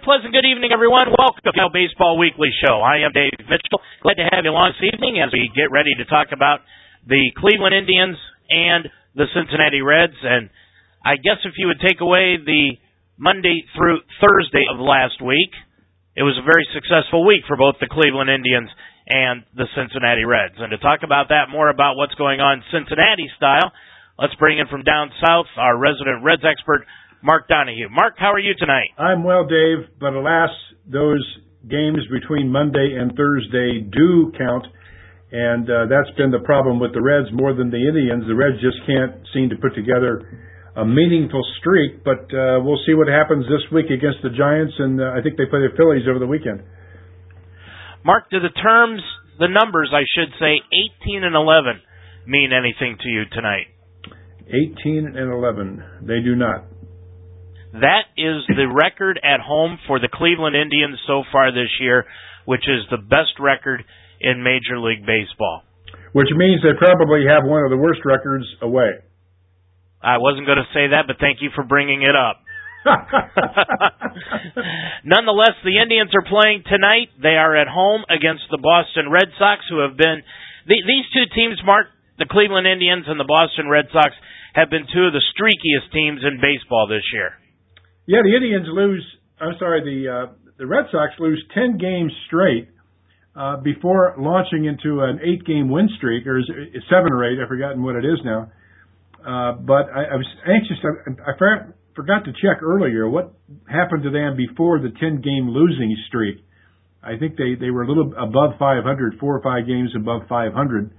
pleasant good evening, everyone. Welcome to the Baseball Weekly Show. I am Dave Mitchell. Glad to have you along this evening as we get ready to talk about the Cleveland Indians and the Cincinnati Reds. And I guess if you would take away the Monday through Thursday of last week, it was a very successful week for both the Cleveland Indians and the Cincinnati Reds. And to talk about that more about what's going on Cincinnati style, let's bring in from down south our resident Reds expert, Mark Donahue. Mark, how are you tonight? I'm well, Dave, but alas, those games between Monday and Thursday do count, and uh, that's been the problem with the Reds more than the Indians. The Reds just can't seem to put together a meaningful streak, but uh, we'll see what happens this week against the Giants, and uh, I think they play the Phillies over the weekend. Mark, do the terms, the numbers, I should say, 18 and 11 mean anything to you tonight? 18 and 11. They do not. That is the record at home for the Cleveland Indians so far this year, which is the best record in Major League Baseball. Which means they probably have one of the worst records away. I wasn't going to say that, but thank you for bringing it up. Nonetheless, the Indians are playing tonight. They are at home against the Boston Red Sox, who have been the, these two teams. Mark the Cleveland Indians and the Boston Red Sox have been two of the streakiest teams in baseball this year. Yeah, the Indians lose. I'm sorry, the uh, the Red Sox lose ten games straight uh, before launching into an eight-game win streak, or seven or eight? I've forgotten what it is now. Uh, but I, I was anxious. I, I forgot to check earlier what happened to them before the ten-game losing streak. I think they they were a little above 500, four or five games above 500.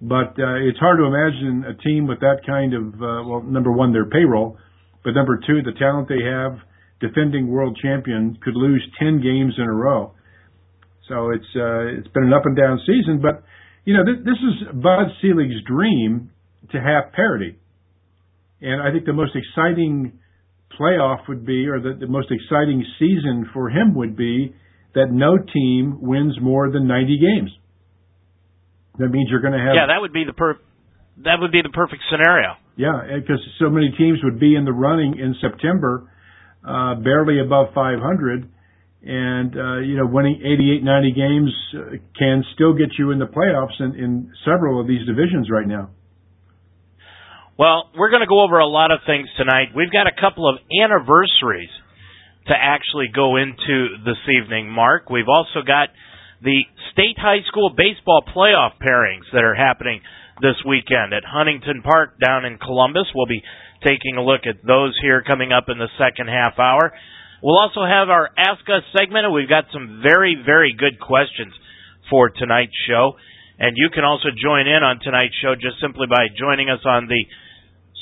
But uh, it's hard to imagine a team with that kind of uh, well, number one, their payroll but number two, the talent they have, defending world champion, could lose 10 games in a row. So it's uh, it's been an up and down season, but you know this, this is Bud Selig's dream to have parity, and I think the most exciting playoff would be, or the, the most exciting season for him would be that no team wins more than 90 games. That means you're going to have yeah, that would be the per that would be the perfect scenario. Yeah, because so many teams would be in the running in September, uh, barely above 500, and uh, you know winning 88, 90 games uh, can still get you in the playoffs in, in several of these divisions right now. Well, we're going to go over a lot of things tonight. We've got a couple of anniversaries to actually go into this evening, Mark. We've also got the state high school baseball playoff pairings that are happening this weekend at Huntington Park down in Columbus. We'll be taking a look at those here coming up in the second half hour. We'll also have our Ask Us segment, and we've got some very, very good questions for tonight's show. And you can also join in on tonight's show just simply by joining us on the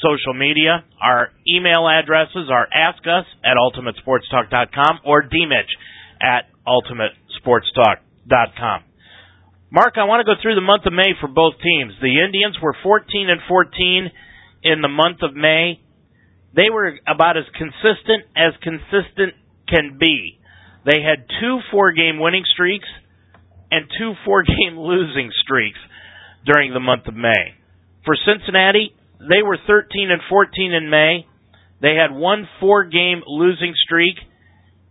social media. Our email addresses are askus at ultimatesportstalk.com or dmitch at ultimatesportstalk.com. Mark, I want to go through the month of May for both teams. The Indians were 14 and 14 in the month of May. They were about as consistent as consistent can be. They had two four game winning streaks and two four game losing streaks during the month of May. For Cincinnati, they were 13 and 14 in May. They had one four game losing streak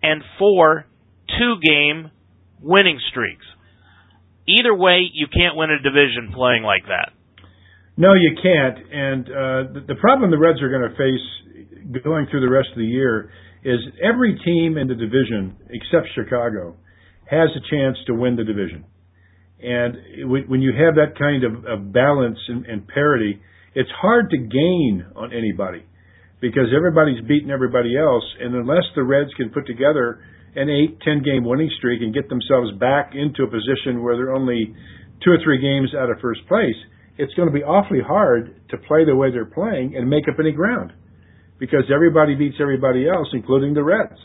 and four two game winning streaks either way, you can't win a division playing like that. No, you can't. And uh, the, the problem the Reds are going to face going through the rest of the year is every team in the division except Chicago has a chance to win the division. And when you have that kind of, of balance and, and parity, it's hard to gain on anybody because everybody's beating everybody else. And unless the Reds can put together an eight, ten game winning streak and get themselves back into a position where they're only two or three games out of first place, it's going to be awfully hard to play the way they're playing and make up any ground because everybody beats everybody else, including the Reds.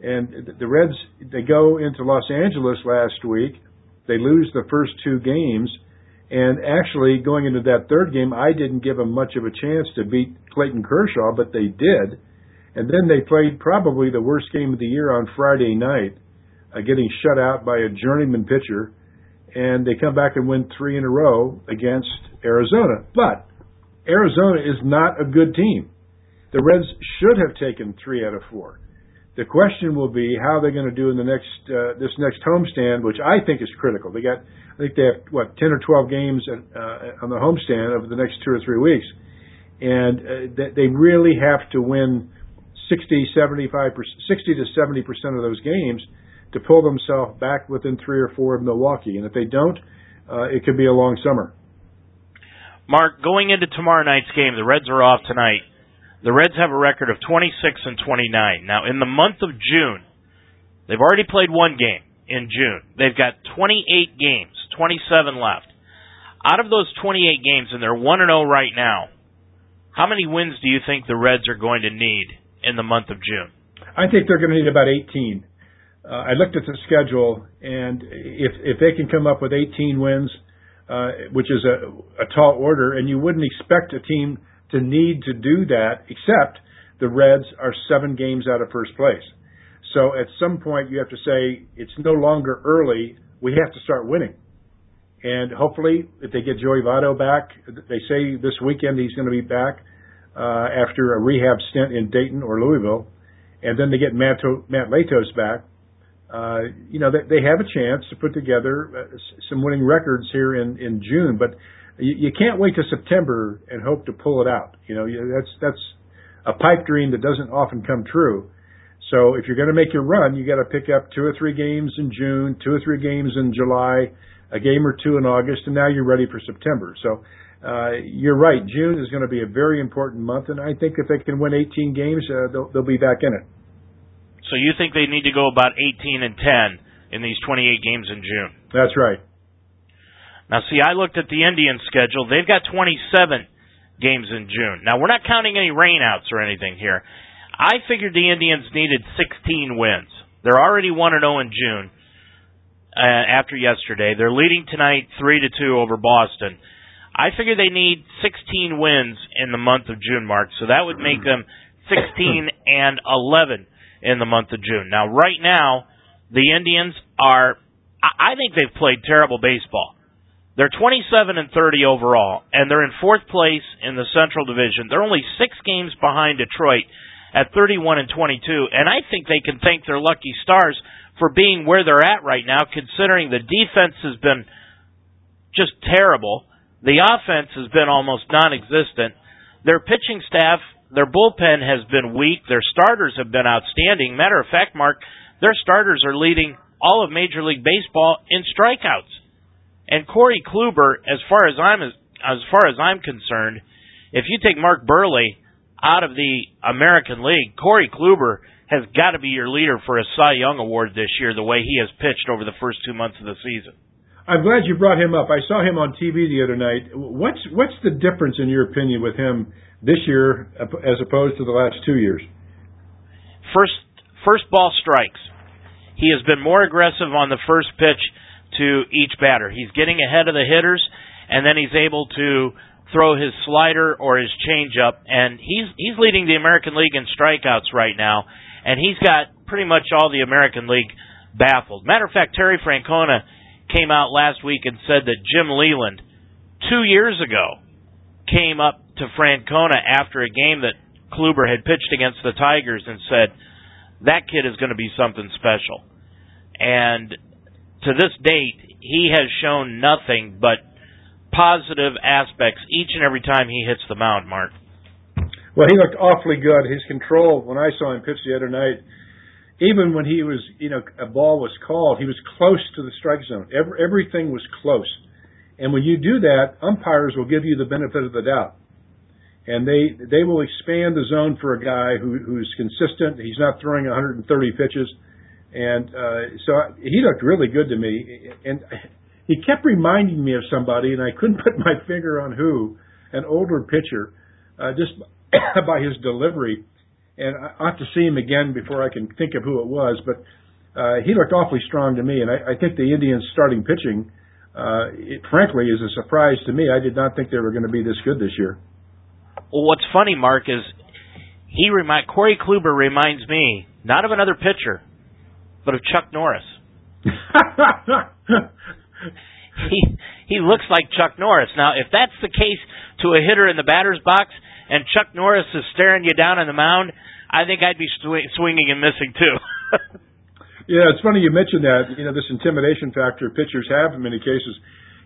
And the Reds, they go into Los Angeles last week. They lose the first two games. And actually, going into that third game, I didn't give them much of a chance to beat Clayton Kershaw, but they did. And then they played probably the worst game of the year on Friday night, uh, getting shut out by a journeyman pitcher. And they come back and win three in a row against Arizona. But Arizona is not a good team. The Reds should have taken three out of four. The question will be how they're going to do in the next uh, this next homestand, which I think is critical. They got, I think they have what ten or twelve games at, uh, on the homestand over the next two or three weeks, and uh, they really have to win 60, 75, 60 to 70 percent of those games to pull themselves back within three or four of Milwaukee. And if they don't, uh, it could be a long summer. Mark, going into tomorrow night's game, the Reds are off tonight. The Reds have a record of 26 and 29. Now, in the month of June, they've already played one game in June. They've got 28 games, 27 left. Out of those 28 games, and they're 1 and 0 right now, how many wins do you think the Reds are going to need in the month of June? I think they're going to need about 18. Uh, I looked at the schedule, and if if they can come up with 18 wins, uh, which is a, a tall order, and you wouldn't expect a team to need to do that, except the Reds are seven games out of first place. So at some point, you have to say it's no longer early. We have to start winning. And hopefully, if they get Joey Votto back, they say this weekend he's going to be back after a rehab stint in Dayton or Louisville, and then they get Matt, Matt Latos back uh, you know, they, they have a chance to put together uh, some winning records here in, in June, but you, you can't wait to September and hope to pull it out. You know, that's, that's a pipe dream that doesn't often come true. So if you're going to make your run, you got to pick up two or three games in June, two or three games in July, a game or two in August, and now you're ready for September. So uh, you're right. June is going to be a very important month, and I think if they can win 18 games, uh, they'll, they'll be back in it. So you think they need to go about 18 and 10 in these 28 games in June? That's right. Now, see, I looked at the Indians' schedule. They've got 27 games in June. Now, we're not counting any rainouts or anything here. I figured the Indians needed 16 wins. They're already 1 and 0 in June uh, after yesterday. They're leading tonight 3 to 2 over Boston. I figure they need 16 wins in the month of June, Mark. So that would make them 16 and 11 in the month of June. Now, right now, the Indians are, I think they've played terrible baseball. They're 27 and 30 overall, and they're in fourth place in the Central Division. They're only six games behind Detroit at 31 and 22, and I think they can thank their lucky stars for being where they're at right now, considering the defense has been just terrible. The offense has been almost non existent. Their pitching staff their bullpen has been weak. Their starters have been outstanding. Matter of fact, Mark, their starters are leading all of Major League Baseball in strikeouts. And Corey Kluber, as far as I'm as far as I'm concerned, if you take Mark Buehrle out of the American League, Corey Kluber has got to be your leader for a Cy Young Award this year. The way he has pitched over the first two months of the season. I'm glad you brought him up. I saw him on TV the other night. What's what's the difference in your opinion with him this year as opposed to the last two years? First, first ball strikes. He has been more aggressive on the first pitch to each batter. He's getting ahead of the hitters, and then he's able to throw his slider or his changeup, and he's he's leading the American League in strikeouts right now, and he's got pretty much all the American League baffled. Matter of fact, Terry Francona came out last week and said that Jim Leyland, two years ago, came up to Francona after a game that Kluber had pitched against the Tigers and said, that kid is going to be something special. And to this date, he has shown nothing but positive aspects each and every time he hits the mound, Mark. Well, he looked awfully good. His control, when I saw him pitch the other night, even when he was, you know, a ball was called, he was close to the strike zone. Every, everything was close. And when you do that, umpires will give you the benefit of the doubt and they they will expand the zone for a guy who who's consistent. He's not throwing 130 pitches, and uh, so he looked really good to me. And he kept reminding me of somebody, and I couldn't put my finger on who. An older pitcher, uh, just by his delivery. And I have to see him again before I can think of who it was. But uh, he looked awfully strong to me, and I, I think the Indians' starting pitching, uh, it, frankly, is a surprise to me. I did not think they were going to be this good this year. Well, what's funny, Mark, is he remind Corey Kluber reminds me not of another pitcher, but of Chuck Norris. he he looks like Chuck Norris. Now, if that's the case to a hitter in the batter's box, and Chuck Norris is staring you down on the mound, I think I'd be sw- swinging and missing too. yeah, it's funny you mentioned that. You know, this intimidation factor pitchers have in many cases.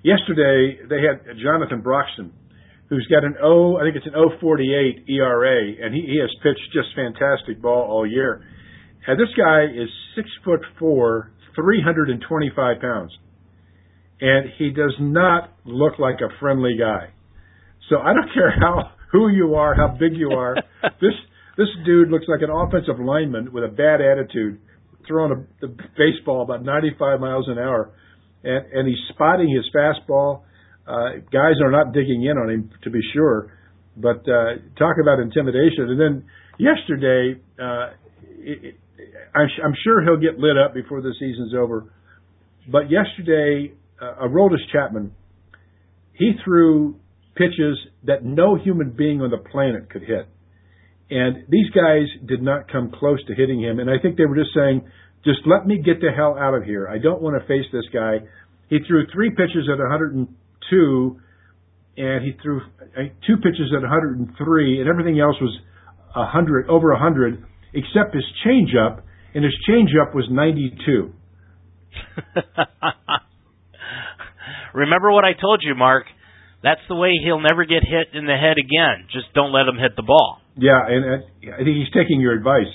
Yesterday they had Jonathan Broxton, who's got an O, I think it's an 048 ERA, and he, he has pitched just fantastic ball all year. And this guy is six foot four, 325 pounds, and he does not look like a friendly guy. So I don't care how who you are, how big you are. this this dude looks like an offensive lineman with a bad attitude, throwing a, the baseball about 95 miles an hour, and and he's spotting his fastball. Uh, guys are not digging in on him to be sure, but uh, talk about intimidation. And then yesterday, uh, it, I'm, I'm sure he'll get lit up before the season's over. But yesterday, uh, Aroldis Chapman, he threw pitches that no human being on the planet could hit. And these guys did not come close to hitting him. And I think they were just saying, just let me get the hell out of here. I don't want to face this guy. He threw three pitches at 102, and he threw uh, two pitches at 103, and everything else was 100, over 100, except his changeup, and his changeup was 92. Remember what I told you, Mark. That's the way he'll never get hit in the head again. Just don't let him hit the ball. Yeah, and uh, I think he's taking your advice.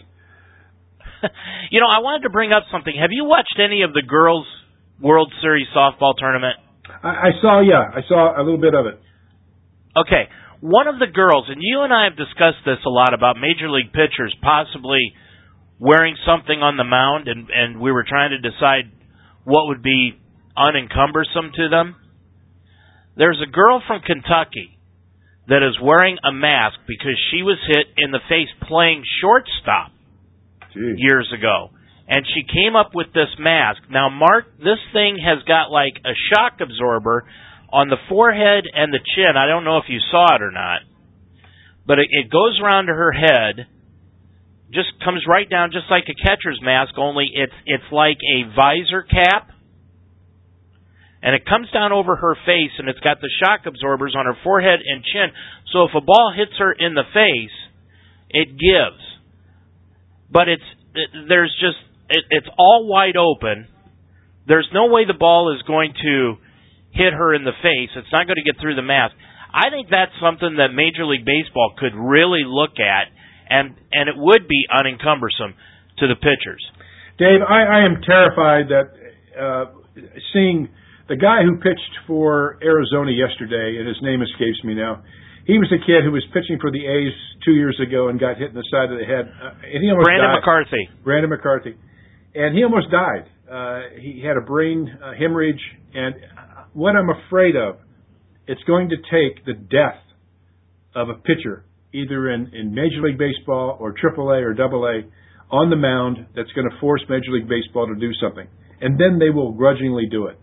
you know, I wanted to bring up something. Have you watched any of the girls' World Series softball tournament? I, I saw, yeah, I saw a little bit of it. Okay, one of the girls, and you and I have discussed this a lot about major league pitchers possibly wearing something on the mound, and and we were trying to decide what would be unencumbersome to them. There's a girl from Kentucky that is wearing a mask because she was hit in the face playing shortstop Jeez. years ago. And she came up with this mask. Now, Mark, this thing has got like a shock absorber on the forehead and the chin. I don't know if you saw it or not, but it, it goes around to her head, just comes right down, just like a catcher's mask. Only it's it's like a visor cap, and it comes down over her face and it's got the shock absorbers on her forehead and chin. So if a ball hits her in the face, it gives. But it's it, there's just it, it's all wide open. There's no way the ball is going to hit her in the face. It's not going to get through the mask. I think that's something that Major League Baseball could really look at, and and it would be unencumbersome to the pitchers. Dave, I, I am terrified that uh, seeing the guy who pitched for Arizona yesterday, and his name escapes me now. He was a kid who was pitching for the A's two years ago and got hit in the side of the head. Uh, and he almost Brandon died. McCarthy. Brandon McCarthy, and he almost died. Uh, he had a brain uh, hemorrhage, and what I'm afraid of, it's going to take the death of a pitcher, either in, in Major League Baseball or AAA or AA, on the mound that's going to force Major League Baseball to do something, and then they will grudgingly do it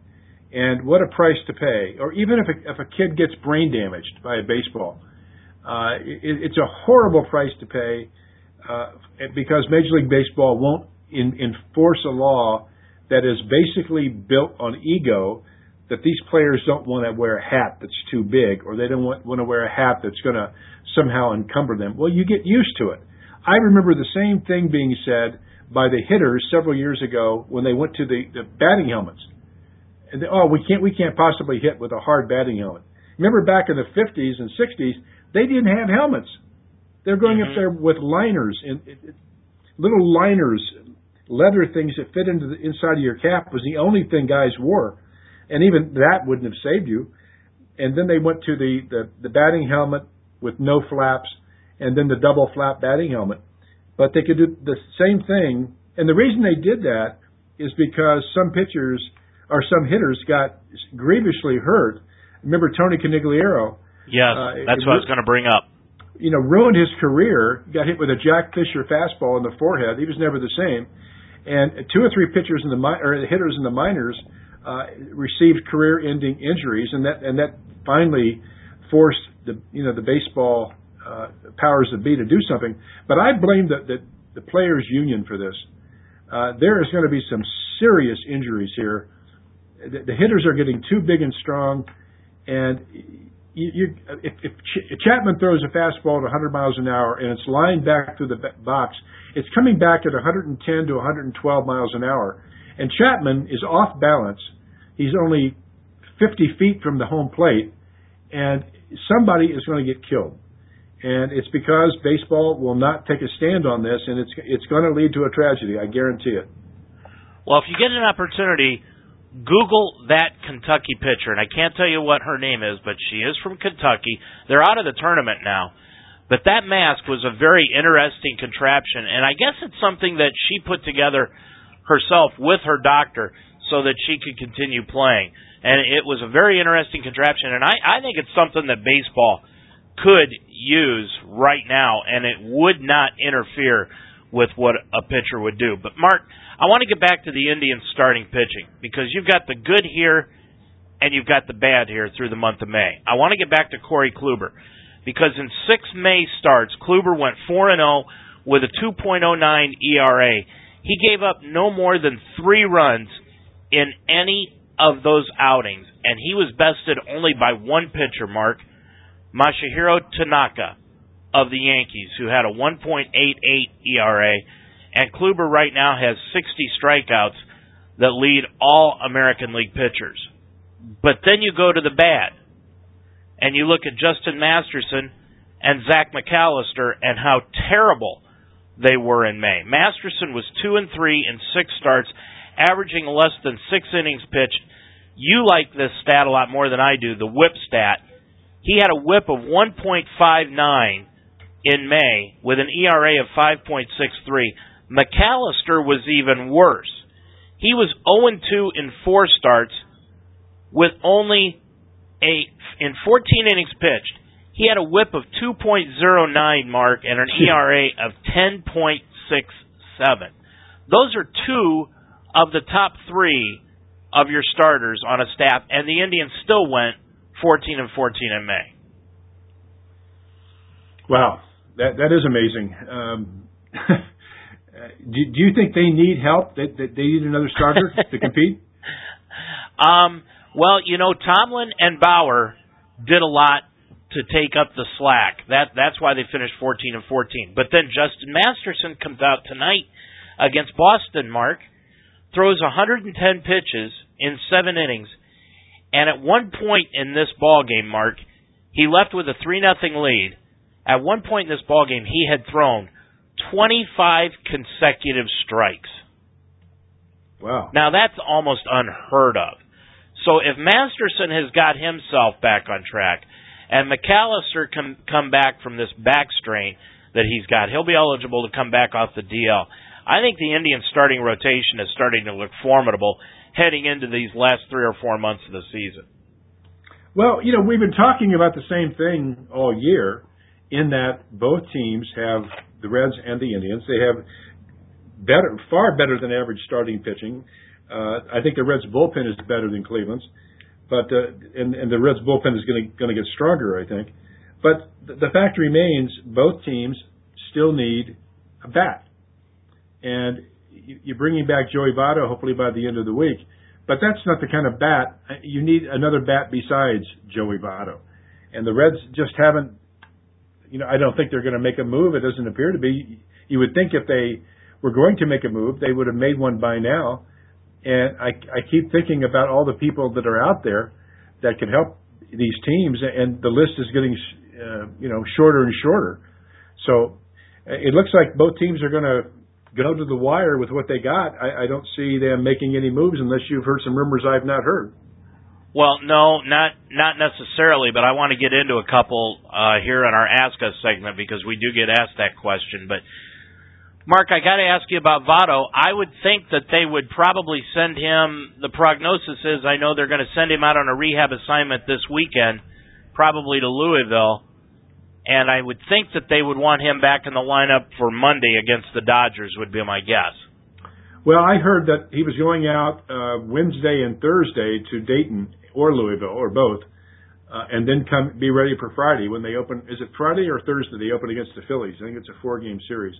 and what a price to pay. Or even if a, if a kid gets brain damaged by a baseball, uh, it, it's a horrible price to pay uh, because Major League Baseball won't in, enforce a law that is basically built on ego that these players don't want to wear a hat that's too big or they don't want, want to wear a hat that's going to somehow encumber them. Well, you get used to it. I remember the same thing being said by the hitters several years ago when they went to the, the batting helmets and they, oh, we can't we can't possibly hit with a hard batting helmet. Remember back in the 50s and 60s, they didn't have helmets. They're going mm-hmm. up there with liners and little liners, leather things that fit into the inside of your cap was the only thing guys wore, and even that wouldn't have saved you. And then they went to the the, the batting helmet with no flaps, and then the double flap batting helmet. But they could do the same thing, and the reason they did that is because some pitchers or some hitters got grievously hurt. Remember Tony Conigliaro? Yes, uh, that's what I was going to bring up. You know, ruined his career. Got hit with a Jack Fisher fastball in the forehead. He was never the same. And two or three pitchers in the or hitters in the minors uh, received career-ending injuries, and that and that finally forced the you know the baseball uh, powers that be to do something. But I blame the the, the players' union for this. Uh, there is going to be some serious injuries here the, hitters are getting too big and strong, and you, you if, if Chapman throws a fastball at 100 miles an hour and it's lined back through the box, it's coming back at 110 to 112 miles an hour, and Chapman is off balance. He's only 50 feet from the home plate, and somebody is going to get killed. And it's because baseball will not take a stand on this, and it's it's going to lead to a tragedy. I guarantee it. Well, if you get an opportunity, Google that Kentucky pitcher, and I can't tell you what her name is, but she is from Kentucky. They're out of the tournament now. But that mask was a very interesting contraption, and I guess it's something that she put together herself with her doctor so that she could continue playing. And it was a very interesting contraption, and I, I think it's something that baseball could use right now, and it would not interfere with what a pitcher would do. But Mark, I want to get back to the Indians starting pitching because you've got the good here and you've got the bad here through the month of May. I want to get back to Corey Kluber because in six May starts, Kluber went 4 and 0 with a 2.09 ERA. He gave up no more than three runs in any of those outings, and he was bested only by one pitcher, Mark Masahiro Tanaka of the Yankees, who had a 1.88 ERA and Kluber right now has 60 strikeouts that lead all American League pitchers. But then you go to the bad, and you look at Justin Masterson and Zach McAllister and how terrible they were in May. Masterson was two and three in six starts, averaging less than six innings pitched. You like this stat a lot more than I do, the whip stat. He had a whip of 1.59 in May with an ERA of 5.63. McAllister was even worse. He was 0 2 in four starts with only a in 14 innings pitched. He had a whip of 2.09 mark and an ERA of 10.67. Those are two of the top three of your starters on a staff, and the Indians still went 14 and 14 in May. Wow, that that is amazing. Um, do, do you think they need help? That, that they need another starter to compete? Um, well, you know, Tomlin and Bauer did a lot to take up the slack. That that's why they finished 14 and 14. But then Justin Masterson comes out tonight against Boston. Mark throws 110 pitches in seven innings, and at one point in this ball game, Mark, he left with a three nothing lead. At one point in this ball game, he had thrown 25 consecutive strikes. Wow. Now that's almost unheard of. So if Masterson has got himself back on track and McAllister come come back from this back strain that he's got, he'll be eligible to come back off the DL. I think the Indian starting rotation is starting to look formidable heading into these last three or four months of the season. Well, you know, we've been talking about the same thing all year in that both teams have the Reds and the Indians. They have better, far better than average starting pitching. Uh, I think the Reds bullpen is better than Cleveland's, but uh, and, and the Reds bullpen is going to get stronger, I think. But the fact remains, both teams still need a bat, and you're bringing back Joey Votto hopefully by the end of the week. But that's not the kind of bat you need. Another bat besides Joey Votto, and the Reds just haven't you know, I don't think they're going to make a move. It doesn't appear to be. You would think if they were going to make a move, they would have made one by now. And I, I keep thinking about all the people that are out there that could help these teams, and the list is getting, uh, you know, shorter and shorter. So uh, it looks like both teams are going to go to the wire with what they got. I, I don't see them making any moves unless you've heard some rumors I've not heard. Well, no, not not necessarily, but I want to get into a couple uh, here in our Ask Us segment because we do get asked that question. But Mark, I got to ask you about Votto. I would think that they would probably send him. The prognosis is I know they're going to send him out on a rehab assignment this weekend, probably to Louisville, and I would think that they would want him back in the lineup for Monday against the Dodgers. Would be my guess. Well, I heard that he was going out uh, Wednesday and Thursday to Dayton or Louisville or both, uh, and then come be ready for Friday when they open. Is it Friday or Thursday? They open against the Phillies. I think it's a four-game series.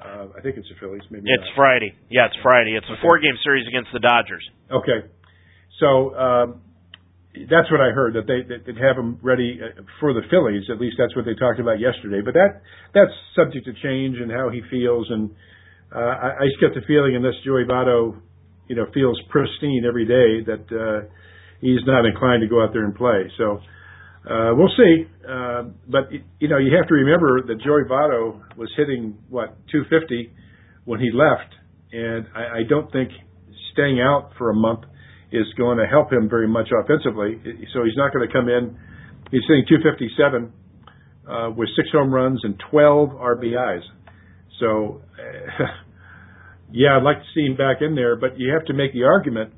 Uh, I think it's the Phillies. Maybe it's not. Friday. Yeah, it's Friday. It's a okay. four-game series against the Dodgers. Okay, so um, that's what I heard that they that they'd have them ready uh, for the Phillies. At least that's what they talked about yesterday. But that that's subject to change and how he feels. And uh, I, I just get the feeling unless Joey Votto, you know, feels pristine every day that uh, he's not inclined to go out there and play. So uh, we'll see. Uh, but you know, you have to remember that Joey Votto was hitting what 250 when he left, and I, I don't think staying out for a month is going to help him very much offensively. So he's not going to come in. He's hitting 257 uh, with six home runs and 12 RBIs. So, uh, yeah, I'd like to see him back in there, but you have to make the argument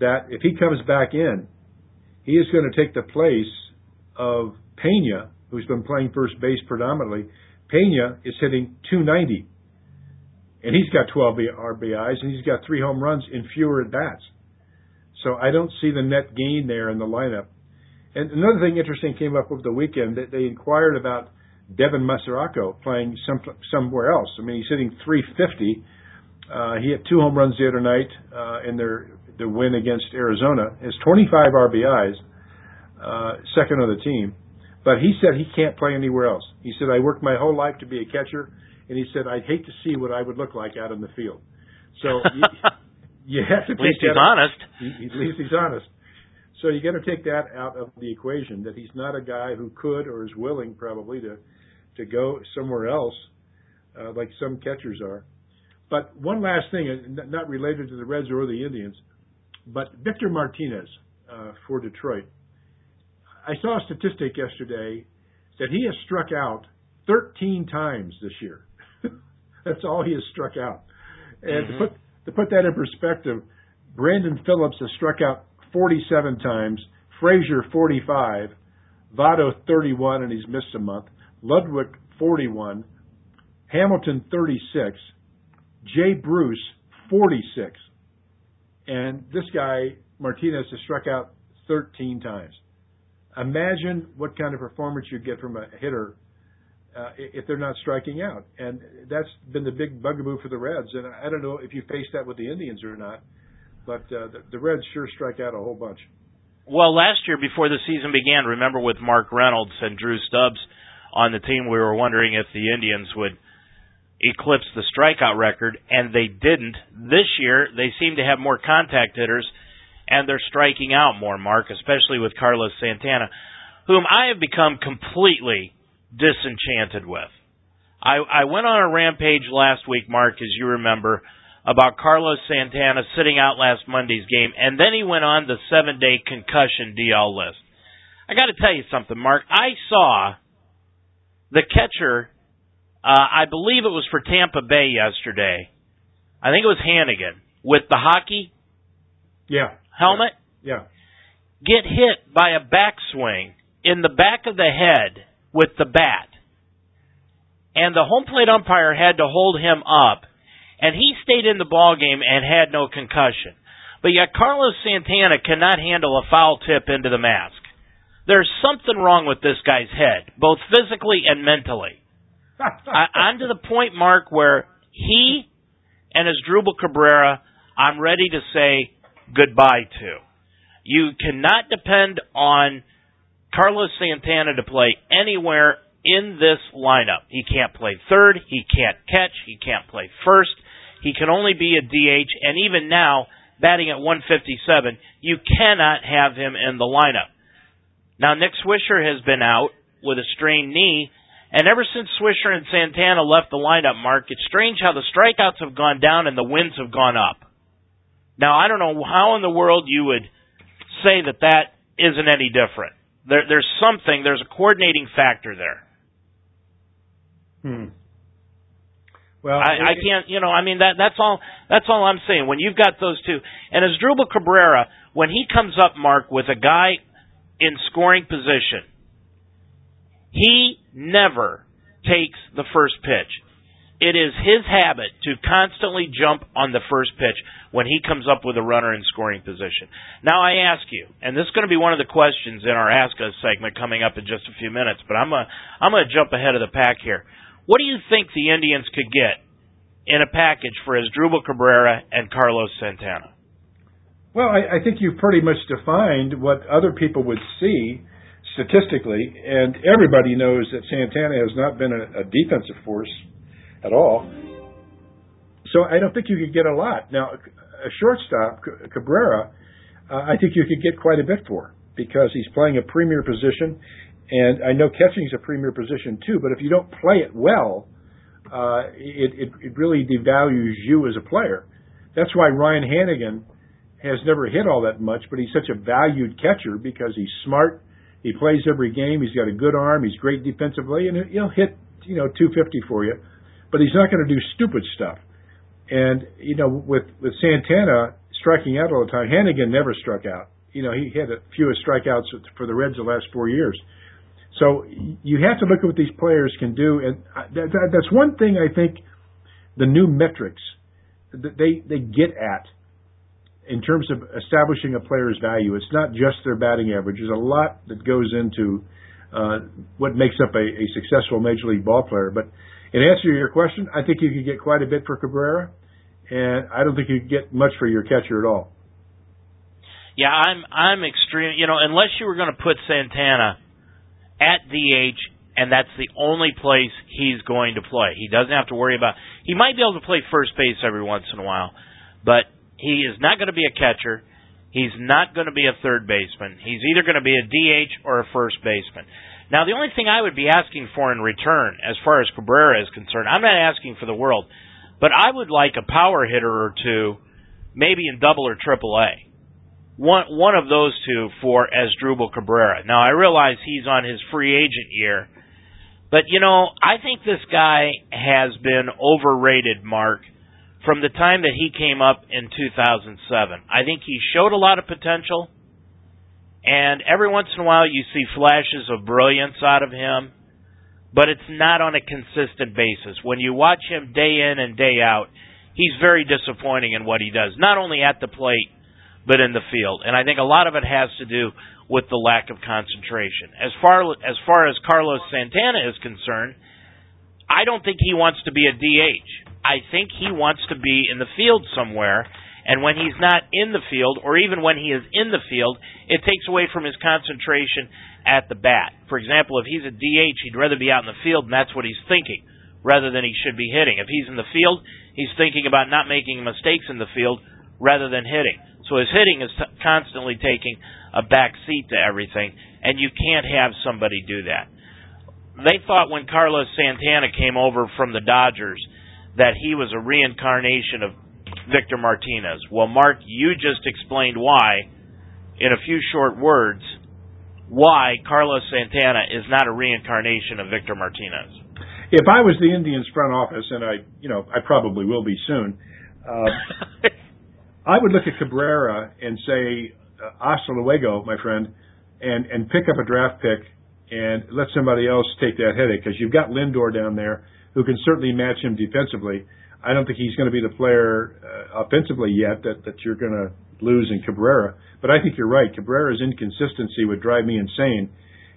that if he comes back in, he is going to take the place of Pena, who's been playing first base predominantly. Pena is hitting 290, and he's got 12 RBIs, and he's got three home runs in fewer at bats. So I don't see the net gain there in the lineup. And another thing interesting came up over the weekend that they inquired about Devin Mesoraco playing some, somewhere else. I mean, he's hitting 350. Uh, he hit two home runs the other night uh, in their their win against Arizona. Has 25 RBIs, uh, second on the team. But he said he can't play anywhere else. He said I worked my whole life to be a catcher, and he said I'd hate to see what I would look like out in the field. So you have to at least he's honest. He, at least he's honest. So you got to take that out of the equation. That he's not a guy who could or is willing probably to to go somewhere else, uh, like some catchers are. But one last thing, not related to the Reds or the Indians, but Victor Martinez uh, for Detroit. I saw a statistic yesterday that he has struck out 13 times this year. That's all he has struck out. And mm-hmm. to put to put that in perspective, Brandon Phillips has struck out 47 times, Frazier 45, Votto 31, and he's missed a month, Ludwick 41, Hamilton 36, Jay Bruce 46, and this guy Martinez has struck out 13 times. Imagine what kind of performance you'd get from a hitter uh, if they're not striking out. And that's been the big bugaboo for the Reds. And I don't know if you faced that with the Indians or not, but uh, the, the Reds sure strike out a whole bunch. Well, last year before the season began, remember with Mark Reynolds and Drew Stubbs on the team, we were wondering if the Indians would eclipse the strikeout record, and they didn't. This year, they seem to have more contact hitters, and they're striking out more, Mark, especially with Carlos Santana, whom I have become completely disenchanted with. I, I went on a rampage last week, Mark, as you remember, about Carlos Santana sitting out last Monday's game, and then he went on the seven day concussion DL list. I got to tell you something, Mark. I saw the catcher, uh, I believe it was for Tampa Bay yesterday. I think it was Hanigan with the hockey yeah. helmet. Yeah. Get hit by a backswing in the back of the head with the bat. And the home plate umpire had to hold him up, and he stayed in the ball game and had no concussion. But yet Carlos Santana cannot handle a foul tip into the mask. There's something wrong with this guy's head, both physically and mentally. I, I'm to the point, Mark, where he and Asdrubal Cabrera, I'm ready to say goodbye to. You cannot depend on Carlos Santana to play anywhere in this lineup. He can't play third, he can't catch, he can't play first. He can only be a DH, and even now, batting at 157, you cannot have him in the lineup. Now, Nick Swisher has been out with a strained knee, and ever since Swisher and Santana left the lineup, Mark, it's strange how the strikeouts have gone down and the wins have gone up. Now, I don't know how in the world you would say that that isn't any different. There, there's something. There's a coordinating factor there. Hmm. Well, I, I can't. You know, I mean that. That's all. That's all I'm saying. When you've got those two, and Asdrubal Cabrera, when he comes up, Mark, with a guy in scoring position, he never takes the first pitch. It is his habit to constantly jump on the first pitch when he comes up with a runner in scoring position. Now I ask you, and this is going to be one of the questions in our Ask Us segment coming up in just a few minutes, but I'm going to, I'm going to jump ahead of the pack here. What do you think the Indians could get in a package for Asdrubal Cabrera and Carlos Santana? Well, I, I think you've pretty much defined what other people would see statistically, and everybody knows that Santana has not been a, a defensive force at all. So I don't think you could get a lot. Now, a shortstop, Cabrera, uh, I think you could get quite a bit for because he's playing a premier position, and I know catching is a premier position too. But if you don't play it well, uh, it, it, it really devalues you as a player. That's why Ryan Hanigan has never hit all that much, but he's such a valued catcher because he's smart, he plays every game. He's got a good arm. He's great defensively, and he'll hit you know 250 for you. But he's not going to do stupid stuff. And you know, with with Santana striking out all the time, Hanigan never struck out. You know, he had a few strikeouts for the Reds the last four years. So you have to look at what these players can do, and that, that, that's one thing I think the new metrics that they they get at in terms of establishing a player's value, it's not just their batting average. There's a lot that goes into uh, what makes up a, a successful major league ball player. But in answer to your question, I think you could get quite a bit for Cabrera, and I don't think you get much for your catcher at all. Yeah, I'm I'm extreme. You know, unless you were going to put Santana at DH, and that's the only place he's going to play. He doesn't have to worry about. He might be able to play first base every once in a while, but he is not going to be a catcher. He's not going to be a third baseman. He's either going to be a DH or a first baseman. Now, the only thing I would be asking for in return, as far as Cabrera is concerned, I'm not asking for the world, but I would like a power hitter or two, maybe in double or triple A. One one of those two for Asdrubal Cabrera. Now, I realize he's on his free agent year, but you know, I think this guy has been overrated, Mark from the time that he came up in 2007. I think he showed a lot of potential, and every once in a while you see flashes of brilliance out of him, but it's not on a consistent basis. When you watch him day in and day out, he's very disappointing in what he does, not only at the plate, but in the field. And I think a lot of it has to do with the lack of concentration. As far as far as Carlos Santana is concerned, I don't think he wants to be a DH. I think he wants to be in the field somewhere. And when he's not in the field, or even when he is in the field, it takes away from his concentration at the bat. For example, if he's a DH, he'd rather be out in the field, and that's what he's thinking, rather than he should be hitting. If he's in the field, he's thinking about not making mistakes in the field rather than hitting. So his hitting is t- constantly taking a back seat to everything, and you can't have somebody do that. They thought when Carlos Santana came over from the Dodgers that he was a reincarnation of Victor Martinez. Well, Mark, you just explained why, in a few short words, why Carlos Santana is not a reincarnation of Victor Martinez. If I was the Indians front office, and I, you know, I probably will be soon, uh, I would look at Cabrera and say, uh, hasta luego, my friend, and and pick up a draft pick and let somebody else take that headache because you've got Lindor down there who can certainly match him defensively. I don't think he's going to be the player uh, offensively yet that that you're going to lose in Cabrera. But I think you're right. Cabrera's inconsistency would drive me insane.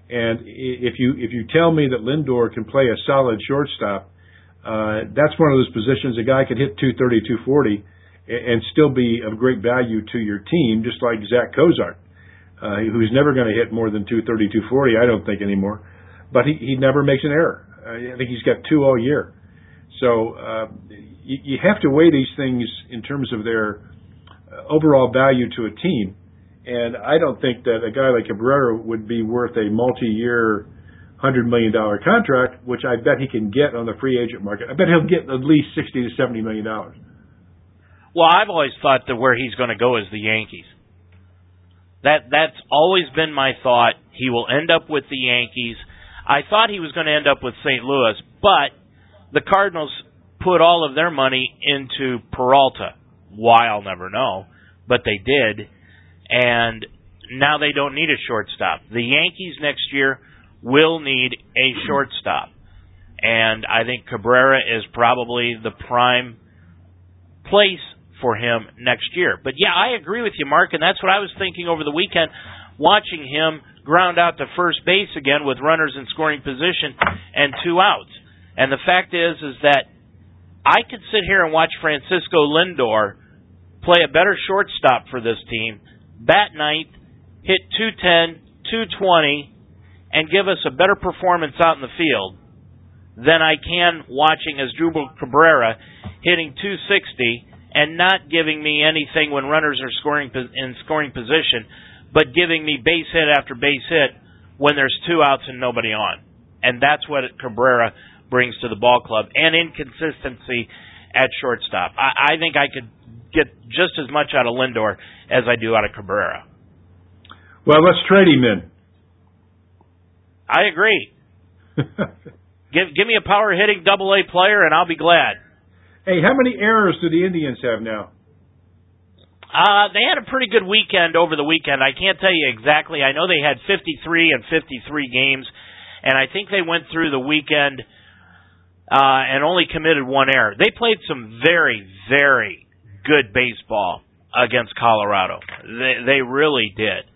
And if you if you tell me that Lindor can play a solid shortstop, uh, that's one of those positions a guy could hit 230, 240, and still be of great value to your team, just like Zack Cozart, uh, who's never going to hit more than 230, 240. I don't think anymore, but he he never makes an error. I think he's got two all year. So uh, you, you have to weigh these things in terms of their uh, overall value to a team. And I don't think that a guy like Cabrera would be worth a multi-year, hundred million dollar contract, which I bet he can get on the free agent market. I bet he'll get at least sixty to seventy million dollars. Well, I've always thought that where he's going to go is the Yankees. That that's always been my thought. He will end up with the Yankees. I thought he was going to end up with St. Louis, but the Cardinals put all of their money into Peralta. Why I'll never know, but they did, and now they don't need a shortstop. The Yankees next year will need a shortstop, and I think Cabrera is probably the prime place for him next year. But yeah, I agree with you, Mark, and that's what I was thinking over the weekend, watching him ground out to first base again with runners in scoring position and two outs. And the fact is, is that I could sit here and watch Francisco Lindor play a better shortstop for this team, bat ninth, hit 210, 220, and give us a better performance out in the field than I can watching Asdrubal Cabrera hitting 260 and not giving me anything when runners are scoring in scoring position, but giving me base hit after base hit when there's two outs and nobody on. And that's what Cabrera brings to the ball club and inconsistency at shortstop. I, I think I could get just as much out of Lindor as I do out of Cabrera. Well, let's trade him in. I agree. give give me a power hitting double A player and I'll be glad. Hey, how many errors do the Indians have now? Uh, they had a pretty good weekend over the weekend. I can't tell you exactly. I know they had 53 and 53 games, and I think they went through the weekend uh, and only committed one error. They played some very, very good baseball against Colorado. They they really did.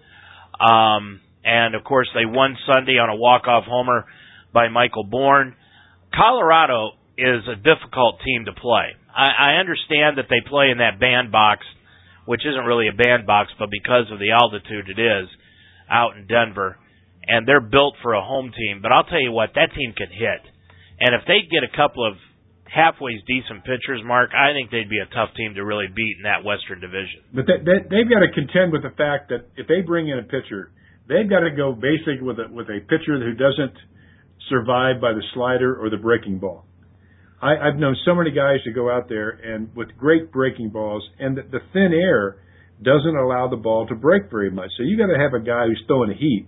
Um, and of course, they won Sunday on a walk-off homer by Michael Bourn. Colorado is a difficult team to play. I, I understand that they play in that bandbox, which isn't really a bandbox, but because of the altitude it is out in Denver, and they're built for a home team. But I'll tell you what, that team can hit. And if they get a couple of halfway decent pitchers, Mark, I think they'd be a tough team to really beat in that Western Division. But they, they, they've got to contend with the fact that if they bring in a pitcher, they've got to go basic with a with a pitcher who doesn't survive by the slider or the breaking ball. I, I've known so many guys to go out there and with great breaking balls, and the, the thin air doesn't allow the ball to break very much. So you got to have a guy who's throwing a heat.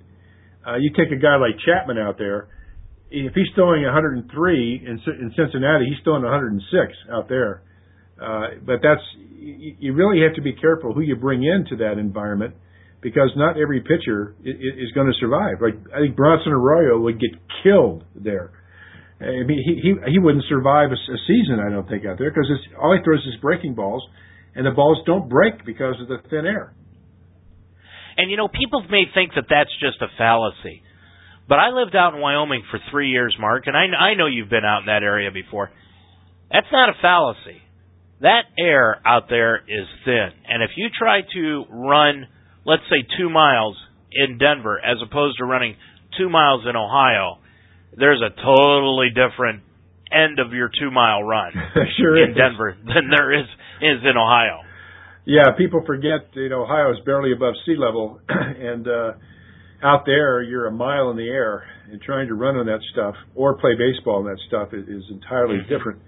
Uh, you take a guy like Chapman out there. If he's throwing 103 in, in Cincinnati, he's throwing 106 out there. Uh, but that's you really have to be careful who you bring into that environment because not every pitcher is, is going to survive. Like I think Bronson Arroyo would get killed there. I mean, he he he wouldn't survive a, a season, I don't think, out there because all he throws is breaking balls, and the balls don't break because of the thin air. And you know, people may think that that's just a fallacy, but I lived out in Wyoming for three years, Mark, and I I know you've been out in that area before. That's not a fallacy. That air out there is thin, and if you try to run, let's say, two miles in Denver as opposed to running two miles in Ohio there's a totally different end of your two mile run sure in is. Denver than there is is in Ohio. Yeah, people forget you know Ohio is barely above sea level, and uh, out there you're a mile in the air, and trying to run on that stuff or play baseball on that stuff is, is entirely mm-hmm. different.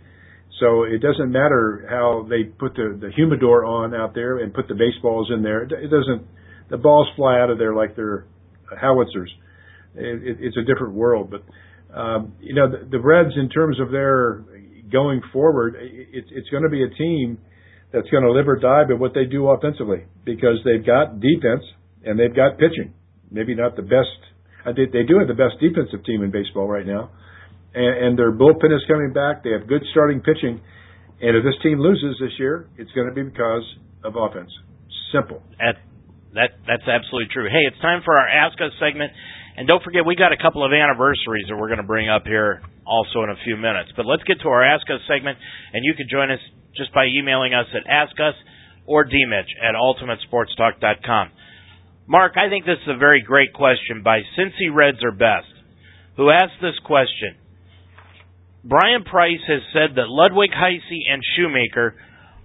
So it doesn't matter how they put the the humidor on out there and put the baseballs in there. It doesn't. The balls fly out of there like they're howitzers. It, it, it's a different world, but you know, the, the Reds, in terms of their going forward, it, it's going to be a team that's going to live or die by what they do offensively because they've got defense and they've got pitching. Maybe not the best. Uh, they, do have the best defensive team in baseball right now, and, and their bullpen is coming back. They have good starting pitching, and if this team loses this year, it's going to be because of offense. Simple. That, that that's absolutely true. Hey, it's time for our Ask Us segment. And don't forget, we got a couple of anniversaries that we're going to bring up here also in a few minutes. But let's get to our Ask Us segment, and you can join us just by emailing us at askus or dmitch at ultimatesportstalk.com. Mark, I think this is a very great question by Cincy Reds are best, who asked this question. Brian Price has said that Ludwick, Heisey, and Schumaker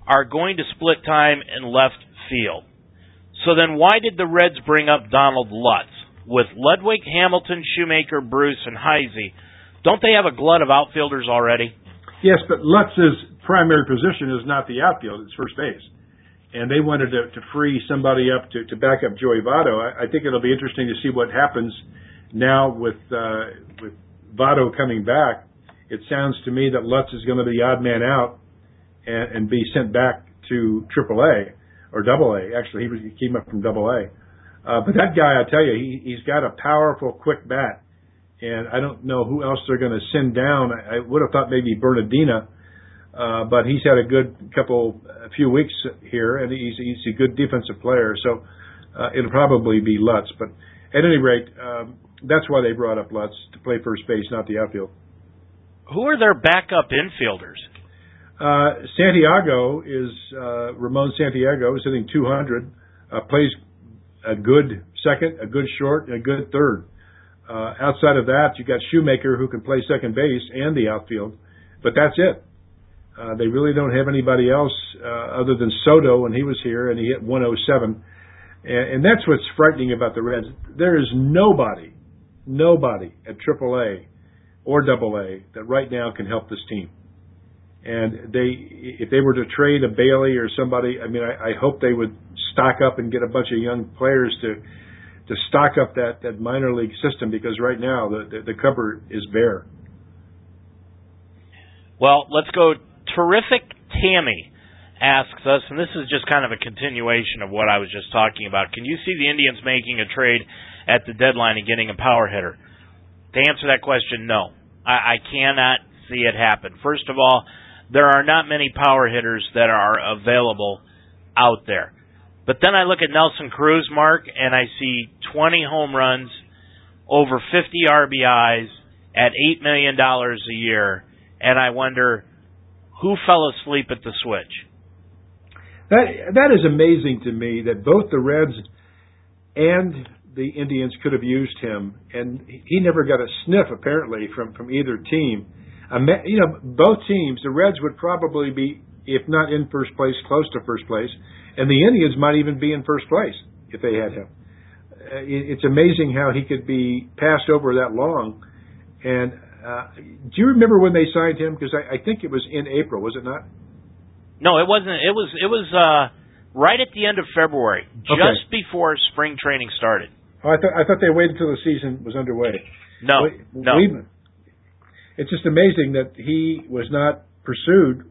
are going to split time in left field. So then why did the Reds bring up Donald Lutz? With Ludwick, Hamilton, Schumaker, Bruce, and Heisey, don't they have a glut of outfielders already? Yes, but Lutz's primary position is not the outfield; it's first base. And they wanted to, to free somebody up to, to back up Joey Votto. I, I think it'll be interesting to see what happens now with uh, with Votto coming back. It sounds to me that Lutz is going to be the odd man out and, and be sent back to AAA or Double A. Actually, he, he came up from Double A. Uh, but that guy, I tell you, he, he's got a powerful, quick bat, and I don't know who else they're going to send down. I, I would have thought maybe Bernadina, uh, but he's had a good couple, a few weeks here, and he's he's a good defensive player. So uh, it'll probably be Lutz. But at any rate, um, that's why they brought up Lutz to play first base, not the outfield. Who are their backup infielders? Uh, Santiago is uh, Ramon Santiago is hitting 200. Uh, plays a good second, a good short, a good third. Uh, outside of that, you got Schumaker who can play second base and the outfield, but that's it. Uh, they really don't have anybody else uh, other than Soto when he was here, and he hit 107. And, and that's what's frightening about the Reds. There is nobody, nobody at AAA or AA that right now can help this team. And they, if they were to trade a Bailey or somebody, I mean, I, I hope they would stock up and get a bunch of young players to to stock up that that minor league system because right now the the, the cupboard is bare. Well, let's go. Terrific Tammy asks us, and this is just kind of a continuation of what I was just talking about. Can you see the Indians making a trade at the deadline and getting a power hitter? To answer that question, no. I, I cannot see it happen. First of all, there are not many power hitters that are available out there. But then I look at Nelson Cruz, Mark, and I see 20 home runs, over 50 RBIs at $8 million a year, and I wonder who fell asleep at the switch. That that is amazing to me that both the Reds and the Indians could have used him, and he never got a sniff apparently from from either team. You know, both teams, the Reds would probably be, if not in first place, close to first place, and the Indians might even be in first place if they had him. Uh, it's amazing how he could be passed over that long. And uh, do you remember when they signed him? Because I, I think it was in April, was it not? No, it wasn't. It was. It was uh, right at the end of February, just before spring training started. Oh, I thought I thought they waited until the season was underway. No, we, no. We, it's just amazing that he was not pursued,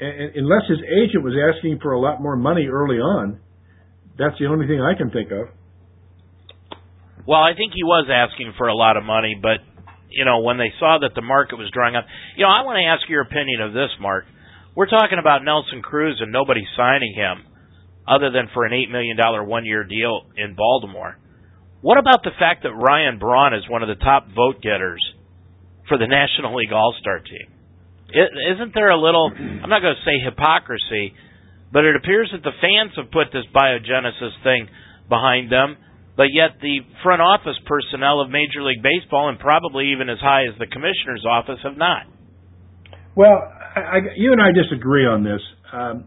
unless his agent was asking for a lot more money early on. That's the only thing I can think of. Well, I think he was asking for a lot of money, but you know when they saw that the market was drying up, you know I want to ask your opinion of this, Mark. We're talking about Nelson Cruz and nobody signing him other than for an $8 million one one year deal in Baltimore. What about the fact that Ryan Braun is one of the top vote getters for the National League All Star team? Isn't there a little, I'm not going to say hypocrisy, but it appears that the fans have put this biogenesis thing behind them, but yet the front office personnel of Major League Baseball and probably even as high as the commissioner's office have not. Well, I, I, you and I disagree on this. Um,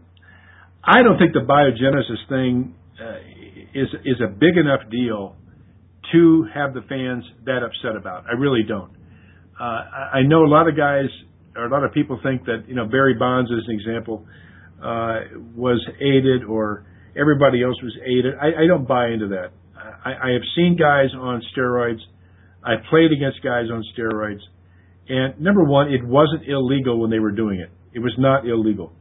I don't think the biogenesis thing uh, is is a big enough deal to have the fans that upset about. I really don't. Uh, I know a lot of guys or a lot of people think that you know Barry Bonds, as an example, uh, was aided or everybody else was aided. I, I don't buy into that. I, I have seen guys on steroids. I played against guys on steroids. And number one, it wasn't illegal when they were doing it. It was not illegal.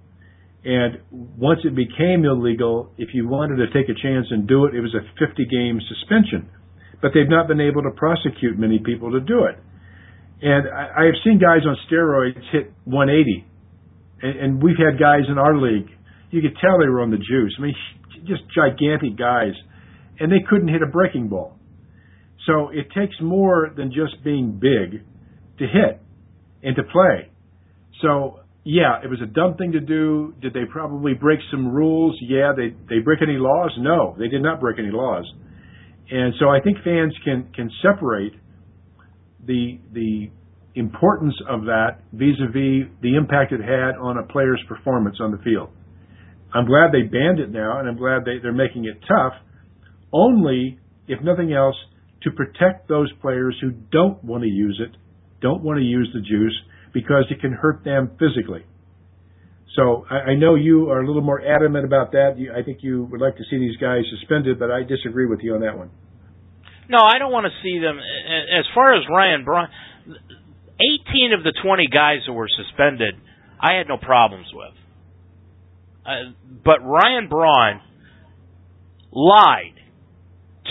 And once it became illegal, if you wanted to take a chance and do it, it was a 50 game suspension. But they've not been able to prosecute many people to do it. And I, I have seen guys on steroids hit 180. And, and we've had guys in our league, you could tell they were on the juice. I mean, just gigantic guys. And they couldn't hit a breaking ball. So it takes more than just being big to hit and to play. So yeah, it was a dumb thing to do. Did they probably break some rules? Yeah, they they break any laws? No, they did not break any laws. And so I think fans can can separate the the importance of that vis-a-vis the impact it had on a player's performance on the field. I'm glad they banned it now, and I'm glad they, they're making it tough. Only, if nothing else, to protect those players who don't want to use it don't want to use the juice because it can hurt them physically. So I, I know you are a little more adamant about that. You, I think you would like to see these guys suspended, but I disagree with you on that one. No, I don't want to see them. As far as Ryan Braun, 18 of the 20 guys who were suspended, I had no problems with. Uh, but Ryan Braun lied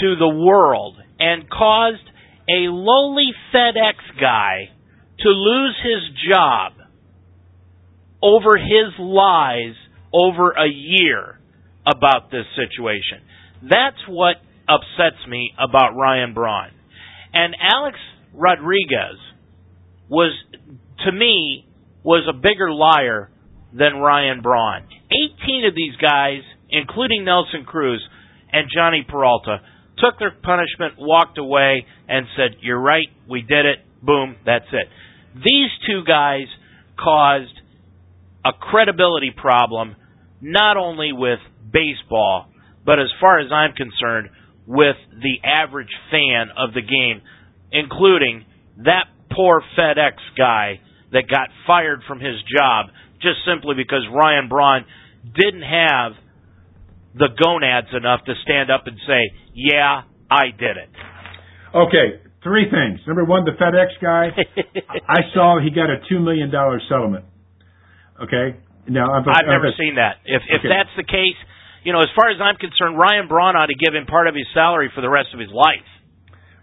to the world and caused a lowly FedEx guy to lose his job over his lies over a year about this situation. That's what upsets me about Ryan Braun. And Alex Rodriguez was, to me, was a bigger liar than Ryan Braun. 18 of these guys, including Nelson Cruz and Jhonny Peralta, took their punishment, walked away, and said, You're right, we did it, boom, that's it. These two guys caused a credibility problem not only with baseball, but as far as I'm concerned, with the average fan of the game, including that poor FedEx guy that got fired from his job just simply because Ryan Braun didn't have the gonads enough to stand up and say, "Yeah, I did it." Okay, three things. Number one, the FedEx guy. I saw he got a two million dollar settlement. Okay, now I've, I've never I've, seen that. If if okay. that's the case, you know, as far as I'm concerned, Ryan Braun ought to give him part of his salary for the rest of his life.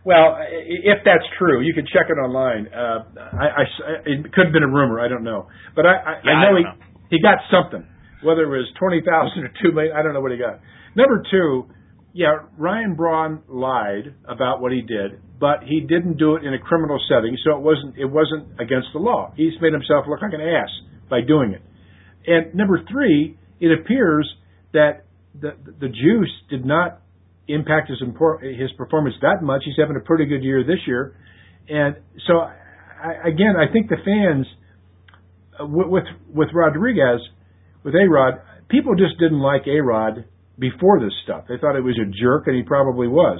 Well, if that's true, you can check it online. Uh, I, I, it could have been a rumor. I don't know, but I, I, yeah, I know I he know. he got something. Whether it was twenty thousand or two million, I don't know what he got. Number two, yeah, Ryan Braun lied about what he did, but he didn't do it in a criminal setting, so it wasn't it wasn't against the law. He's made himself look like an ass by doing it. And number three, it appears that the the juice did not impact his his performance that much. He's having a pretty good year this year, and so I, again, I think the fans uh, with with Rodriguez, with A Rod, people just didn't like A Rod before this stuff. They thought it was a jerk, and he probably was.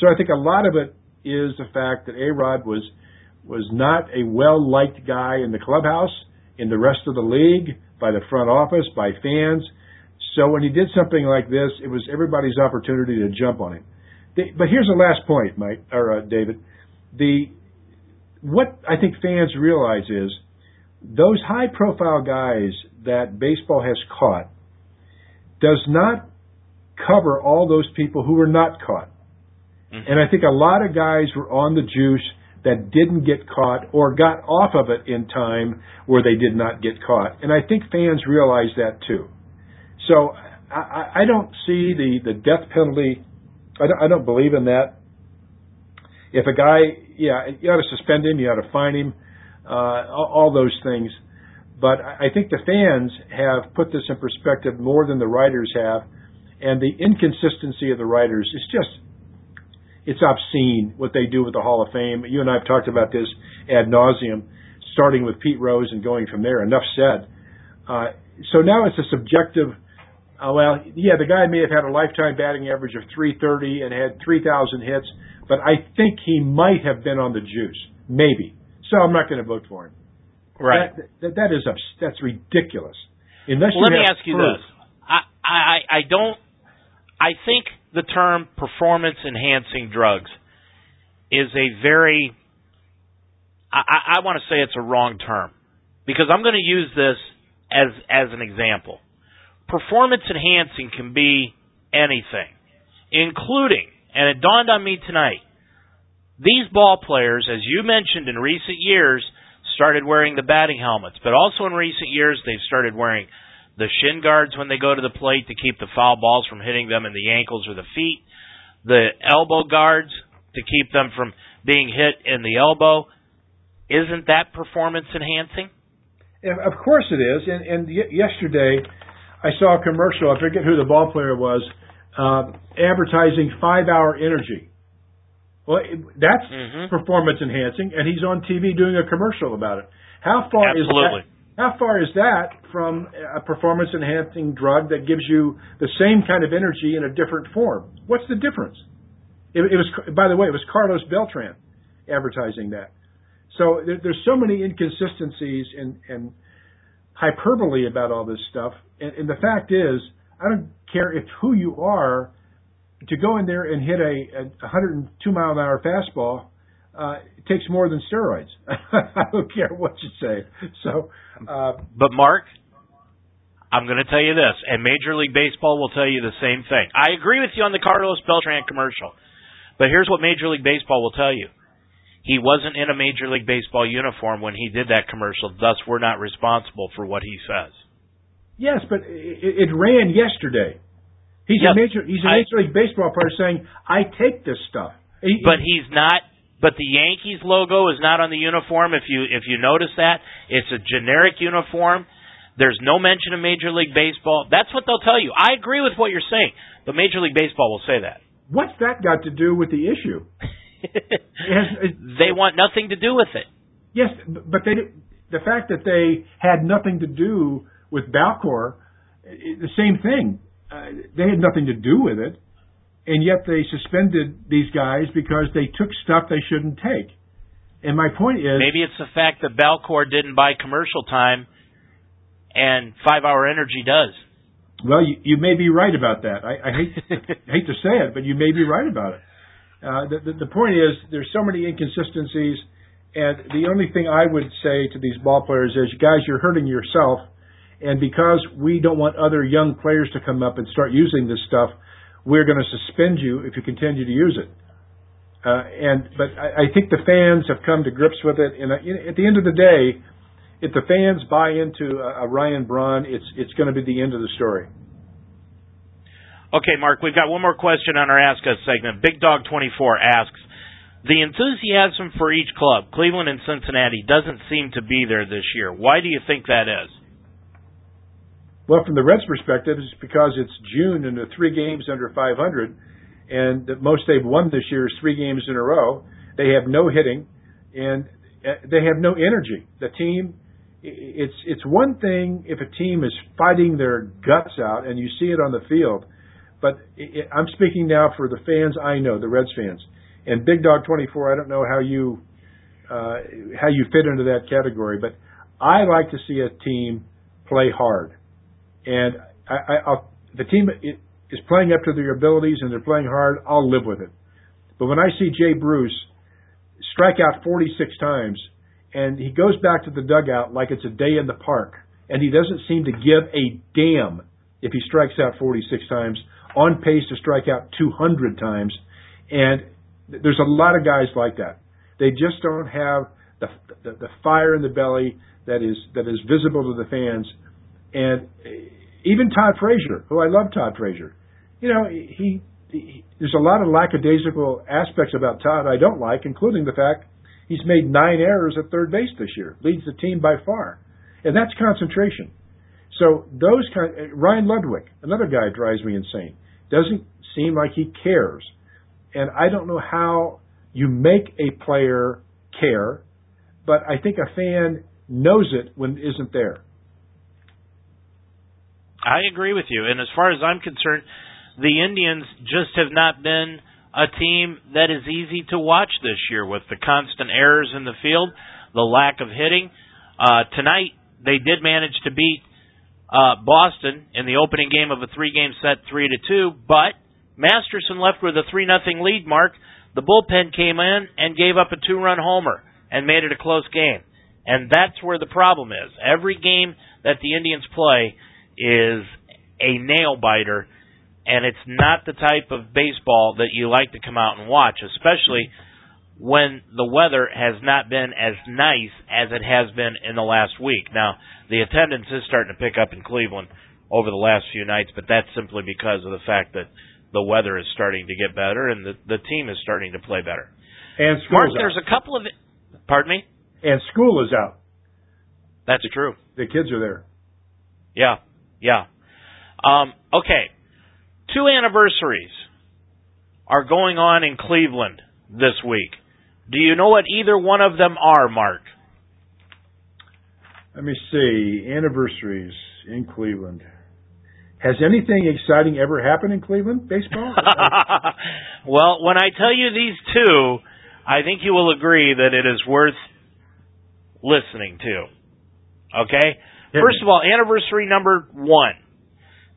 So I think a lot of it is the fact that A Rod was was not a well liked guy in the clubhouse, in the rest of the league, by the front office, by fans. So when he did something like this, it was everybody's opportunity to jump on him. The, but here's the last point, Mike or uh, David. The what I think fans realize is those high-profile guys that baseball has caught does not cover all those people who were not caught. Mm-hmm. And I think a lot of guys were on the juice that didn't get caught or got off of it in time where they did not get caught. And I think fans realize that too. So I, I don't see the, the death penalty. I don't, I don't believe in that. If a guy, yeah, you ought to suspend him, you ought to fine him, uh, all, those things. But I think the fans have put this in perspective more than the writers have, and the inconsistency of the writers is just it's obscene what they do with the Hall of Fame. You and I have talked about this ad nauseum, starting with Pete Rose and going from there. Enough said. Uh, so now it's a subjective uh, well, yeah, the guy may have had a lifetime batting average of 330 and had 3,000 hits, but I think he might have been on the juice, maybe. So I'm not going to vote for him. Right. That, that, that is that's ridiculous. Unless well, let me ask you this: I, I I don't. I think the term performance enhancing drugs is a very. I, I want to say it's a wrong term because I'm going to use this as as an example performance enhancing can be anything, including, and it dawned on me tonight, these ball players, as you mentioned in recent years, started wearing the batting helmets, but also in recent years they've started wearing the shin guards when they go to the plate to keep the foul balls from hitting them in the ankles or the feet, the elbow guards to keep them from being hit in the elbow. Isn't that performance enhancing? Of course it is. And, and yesterday, I saw a commercial. I forget who the ball player was, uh, advertising five hour energy. Well, that's mm-hmm. performance enhancing, and he's on TV doing a commercial about it. How far Absolutely. is that? How far is that from a performance enhancing drug that gives you the same kind of energy in a different form? What's the difference? It, it was, by the way, it was Carlos Beltran advertising that. So there, there's so many inconsistencies and, and hyperbole about all this stuff. And, and the fact is, I don't care if who you are, to go in there and hit a, a 102 mile an hour fastball uh, it takes more than steroids. I don't care what you say. So, uh, but Mark, I'm going to tell you this, and Major League Baseball will tell you the same thing. I agree with you on the Carlos Beltran commercial, but here's what Major League Baseball will tell you: he wasn't in a Major League Baseball uniform when he did that commercial, thus we're not responsible for what he says. Yes, but it, it ran yesterday. He's yes, a major he's a Major League Baseball player saying, I take this stuff. He, but he's not but the Yankees logo is not on the uniform if you if you notice that. It's a generic uniform. There's no mention of Major League Baseball. That's what they'll tell you. I agree with what you're saying, but Major League Baseball will say that. What's that got to do with the issue? it, they want nothing to do with it. Yes, but they the fact that they had nothing to do with BALCO, the same thing. Uh, they had nothing to do with it, and yet they suspended these guys because they took stuff they shouldn't take. And my point is, maybe it's the fact that BALCO didn't buy commercial time, and Five Hour Energy does. Well, you, you may be right about that. I, I hate I hate to say it, but you may be right about it. Uh, the, the, point is, there's so many inconsistencies and the only thing I would say to these ball players is, guys, you're hurting yourself. And because we don't want other young players to come up and start using this stuff, we're going to suspend you if you continue to use it. Uh, and but I, I think the fans have come to grips with it. And uh, at the end of the day, if the fans buy into a, a Ryan Braun, it's it's going to be the end of the story. Okay, Mark, we've got one more question on our Ask Us segment. Big Dog 24 asks, the enthusiasm for each club, Cleveland and Cincinnati, doesn't seem to be there this year. Why do you think that is? Well, from the Reds' perspective, it's because it's June and the three games under 500, and the most they've won this year is three games in a row. They have no hitting, and uh, they have no energy. The team, it's it's one thing if a team is fighting their guts out and you see it on the field, but it, I'm speaking now for the fans I know, the Reds fans and Big Dog 24, I don't know how you uh, how you fit into that category, but I like to see a team play hard, and I, I, I'll, the team is playing up to their abilities and they're playing hard. I'll live with it. But when I see Jay Bruce strike out 46 times and he goes back to the dugout like it's a day in the park, and he doesn't seem to give a damn if he strikes out 46 times, on pace to strike out 200 times, and there's a lot of guys like that. They just don't have the, the, the fire in the belly that is that is visible to the fans. And eh, even Todd Frazier, who I love Todd Frazier, you know, he, he there's a lot of lackadaisical aspects about Todd I don't like, including the fact he's made nine errors at third base this year, leads the team by far, and that's concentration. So those kind, Ryan Ludwick, another guy drives me insane. Doesn't seem like he cares and I don't know how you make a player care, but I think a fan knows it when it isn't there. I agree with you. And as far as I'm concerned, the Indians just have not been a team that is easy to watch this year with the constant errors in the field, the lack of hitting. Uh, tonight, they did manage to beat uh, Boston in the opening game of a three game set, three to two, but Masterson left with a 3 nothing lead mark. The bullpen came in and gave up a two run homer and made it a close game. And that's where the problem is. Every game that the Indians play is a nail biter, and it's not the type of baseball that you like to come out and watch, especially when the weather has not been as nice as it has been in the last week. Now, the attendance is starting to pick up in Cleveland over the last few nights, but that's simply because of the fact that the weather is starting to get better and the the team is starting to play better. And Mark, there's a couple of pardon me. And school is out. That's true. The kids are there. Yeah, yeah. Um, okay, two anniversaries are going on in Cleveland this week. Do you know what either one of them are, Mark? Let me see. Anniversaries in Cleveland. Has anything exciting ever happened in Cleveland baseball? well, when I tell you these two, I think you will agree that it is worth listening to. Okay? First of all, anniversary number one.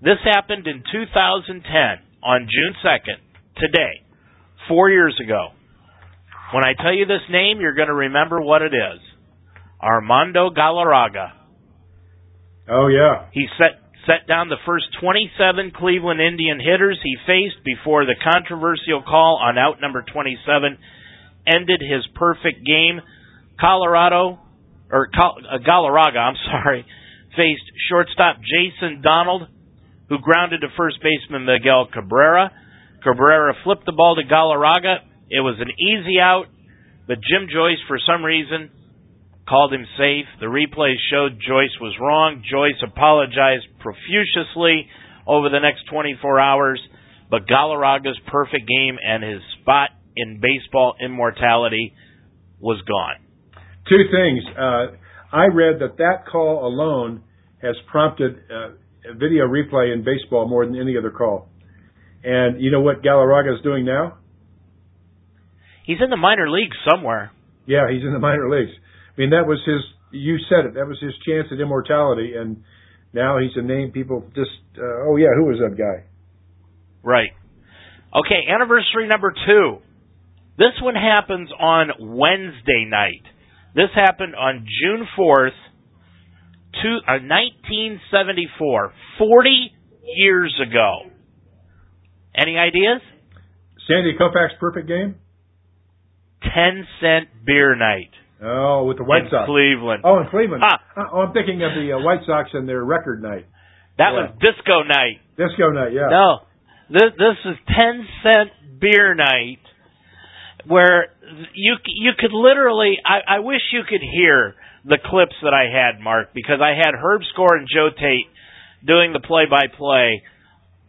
This happened in 2010 on June 2nd, today, four years ago. When I tell you this name, you're going to remember what it is. Armando Galarraga. Oh yeah. He set set down the first 27 Cleveland Indian hitters he faced before the controversial call on out number 27 ended his perfect game. Colorado, or uh, Galarraga, I'm sorry, faced shortstop Jason Donald, who grounded to first baseman Miguel Cabrera. Cabrera flipped the ball to Galarraga. It was an easy out, but Jim Joyce, for some reason, called him safe. The replay showed Joyce was wrong. Joyce apologized profusely over the next 24 hours, but Galarraga's perfect game and his spot in baseball immortality was gone. Two things. Uh, I read that that call alone has prompted uh, video replay in baseball more than any other call. And you know what Galarraga is doing now? He's in the minor leagues somewhere. Yeah, he's in the minor leagues. I mean, that was his. You said it. That was his chance at immortality, and now he's a name people just. Uh, oh yeah, who was that guy? Right. Okay, anniversary number two. This one happens on Wednesday night. This happened on June fourth, two, uh, 1974, 40 years ago. Any ideas? Sandy Koufax perfect game? 10 cent beer night. Oh, with the White in Sox. Cleveland. Oh, in Cleveland. Ah. Oh, I'm thinking of the uh, White Sox and their record night. That Yeah. was disco night. Disco night, yeah. No. This this is 10 cent beer night where you you could literally I I wish you could hear the clips that I had Mark because I had Herb Score and Joe Tait doing the play by play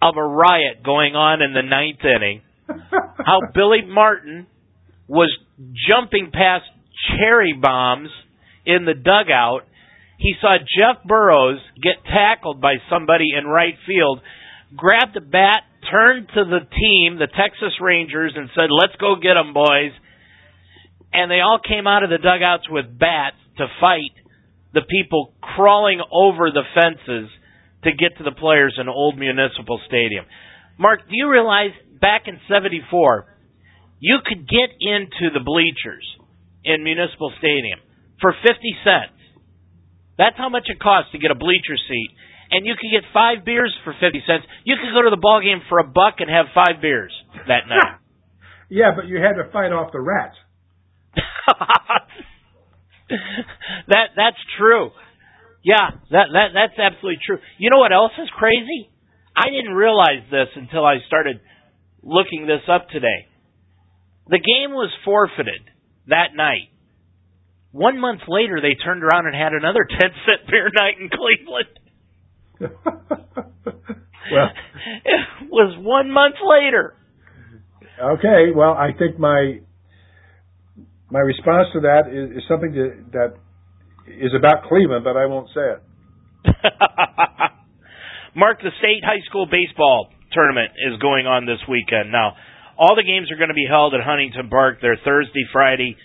of a riot going on in the ninth inning. How Billy Martin was jumping past cherry bombs in the dugout. He saw Jeff Burroughs get tackled by somebody in right field, grabbed a bat, turned to the team, the Texas Rangers, and said, Let's go get 'em, boys. And they all came out of the dugouts with bats to fight the people crawling over the fences to get to the players in Old Municipal Stadium. Mark, do you realize back in 74, you could get into the bleachers in Municipal Stadium for 50 cents. That's how much it costs to get a bleacher seat. And you could get five beers for 50 cents. You could go to the ball game for a buck and have five beers that night. yeah, but you had to fight off the rats. that that's true. Yeah, that that that's absolutely true. You know what else is crazy? I didn't realize this until I started looking this up today. The game was forfeited that night. One month later, they turned around and had another 10 cent beer night in Cleveland. well, it was one month later. Okay, well, I think my my response to that is, is something to, that is about Cleveland, but I won't say it. Mark, the state high school baseball tournament is going on this weekend. Now, all the games are going to be held at Huntington Park. They're Thursday, Friday,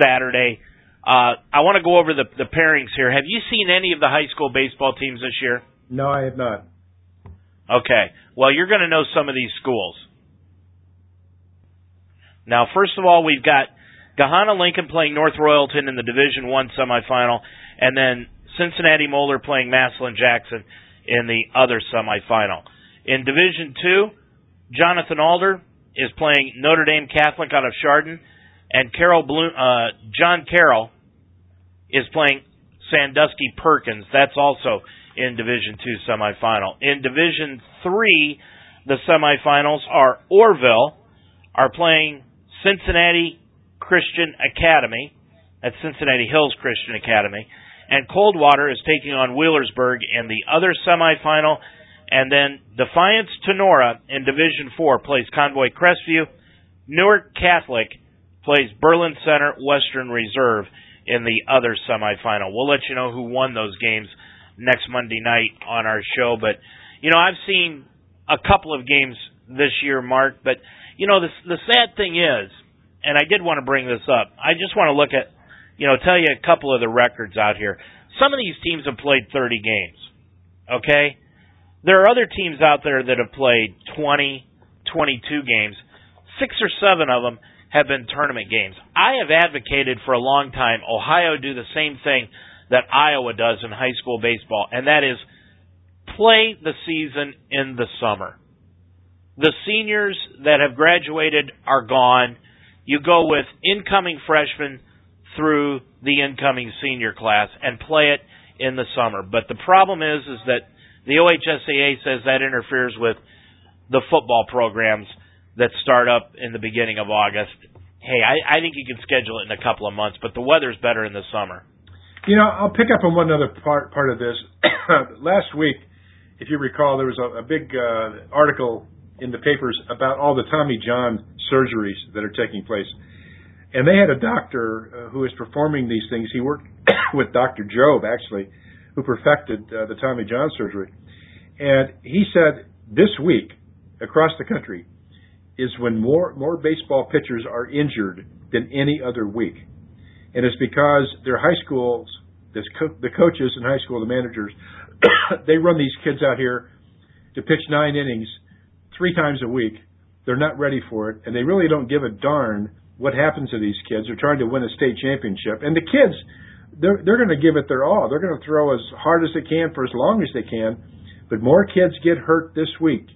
Saturday. Uh, I want to go over the, the pairings here. Have you seen any of the high school baseball teams this year? No, I have not. Okay. Well, you're going to know some of these schools. Now, first of all, we've got Gahanna Lincoln playing North Royalton in the Division One semifinal, and then Cincinnati Moeller playing Massillon Jackson in the other semifinal. In Division Two, Jonathan Alder is playing Notre Dame Catholic out of Chardon, and Carol Bloom, uh, John Carroll is playing Sandusky Perkins. That's also in Division Two semifinal. In Division Three, the semifinals are Orrville are playing Cincinnati Christian Academy. at Cincinnati Hills Christian Academy. And Coldwater is taking on Wheelersburg in the other semifinal. And then Defiance Tinora in Division 4 plays Convoy Crestview. Newark Catholic plays Berlin Center Western Reserve in the other semifinal. We'll let you know who won those games next Monday night on our show. But, you know, I've seen a couple of games this year, Mark, but, you know, the, the sad thing is, and I did want to bring this up, I just want to look at, you know, tell you a couple of the records out here. Some of these teams have played 30 games, okay? There are other teams out there that have played 20, 22 games. Six or seven of them have been tournament games. I have advocated for a long time Ohio do the same thing that Iowa does in high school baseball, and that is play the season in the summer. The seniors that have graduated are gone. You go with incoming freshmen through the incoming senior class and play it in the summer. But the problem is is that the OHSAA says that interferes with the football programs that start up in the beginning of August. Hey, I, I think you can schedule it in a couple of months, but the weather's better in the summer. You know, I'll pick up on one other part part of this. Last week, if you recall, there was a, a big uh, article in the papers about all the Tommy John surgeries that are taking place, and they had a doctor uh, who is performing these things. He worked with Dr. Jobe actually, who perfected uh, the Tommy John surgery, and he said this week across the country is when more more baseball pitchers are injured than any other week and it's because their high schools, co- the coaches in high school, the managers, they run these kids out here to pitch nine innings three times a week. They're not ready for it, and they really don't give a darn what happens to these kids. They're trying to win a state championship, and the kids, they're they're going to give it their all. They're going to throw as hard as they can for as long as they can. But more kids get hurt this week,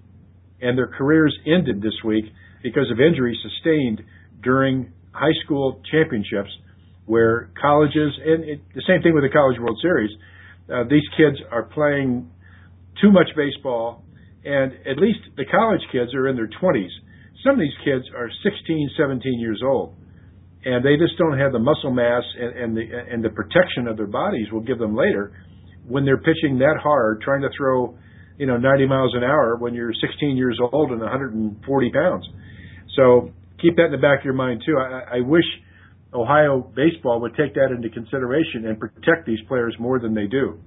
and their careers ended this week because of injuries sustained during high school championships where colleges and it, the same thing with the College World Series. Uh, these kids are playing too much baseball, and at least the college kids are in their 20s. Some of these kids are 16, 17 years old, and they just don't have the muscle mass and, and the and the protection of their bodies will give them later when they're pitching that hard, trying to throw, you know, 90 miles an hour when you're 16 years old and 140 pounds. So keep that in the back of your mind too. I, I wish Ohio baseball would take that into consideration and protect these players more than they do.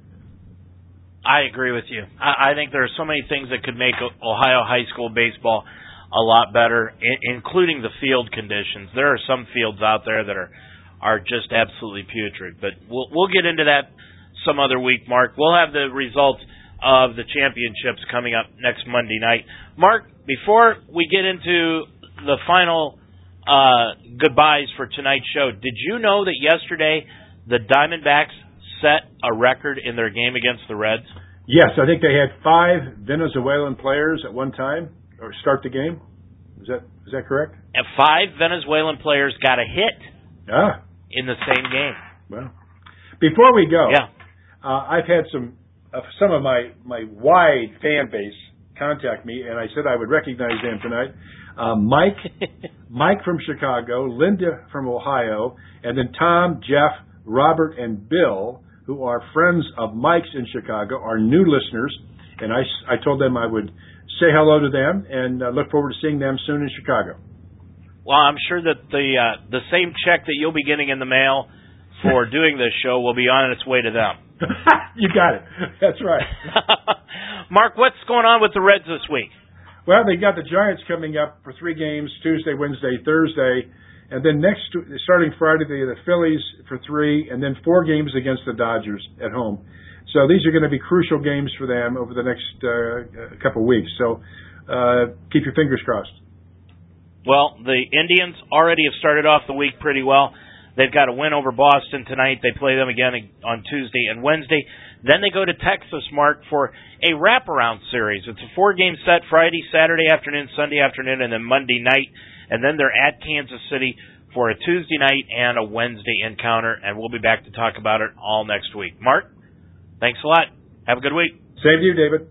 I agree with you. I, I think there are so many things that could make Ohio high school baseball a lot better, including the field conditions. There are some fields out there that are are just absolutely putrid, but we'll we'll get into that some other week, Mark. We'll have the results of the championships coming up next Monday night. Mark, before we get into the final uh, goodbyes for tonight's show. Did you know that yesterday the Diamondbacks set a record in their game against the Reds? Yes, I think they had five Venezuelan players at one time or start the game. Is that is that correct? And five Venezuelan players got a hit. Ah. In the same game. Well, before we go, yeah, uh, I've had some uh, some of my my wide fan base contact me, and I said I would recognize them tonight uh, Mike, Mike from Chicago, Linda from Ohio, and then Tom, Jeff, Robert, and Bill, who are friends of Mike's in Chicago, are new listeners, and I, I told them I would say hello to them and uh, look forward to seeing them soon in Chicago. Well, I'm sure that the uh, the same check that you'll be getting in the mail for doing this show will be on its way to them. you got it. That's right. Mark, what's going on with the Reds this week? Well, they got the Giants coming up for three games Tuesday, Wednesday, Thursday, and then next starting Friday they the Phillies for three, and then four games against the Dodgers at home. So these are going to be crucial games for them over the next uh, couple weeks. So uh, keep your fingers crossed. Well, the Indians already have started off the week pretty well. They've got a win over Boston tonight. They play them again on Tuesday and Wednesday. Then they go to Texas, Mark, for a wraparound series. It's a four game set Friday, Saturday afternoon, Sunday afternoon, and then Monday night. And then they're at Kansas City for a Tuesday night and a Wednesday encounter. And we'll be back to talk about it all next week. Mark, thanks a lot. Have a good week. Same to you, David.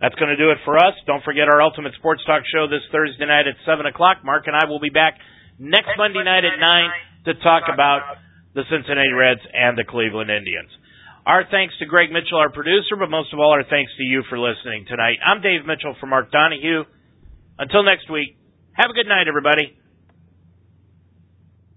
That's going to do it for us. Don't forget our Ultimate Sports Talk show this Thursday night at 7 o'clock. Mark and I will be back next, next Monday, Monday night at 9 to talk about the Cincinnati Reds and the Cleveland Indians. Our thanks to Greg Mitchell, our producer, but most of all, our thanks to you for listening tonight. I'm Dave Mitchell for Mark Donahue. Until next week, have a good night, everybody.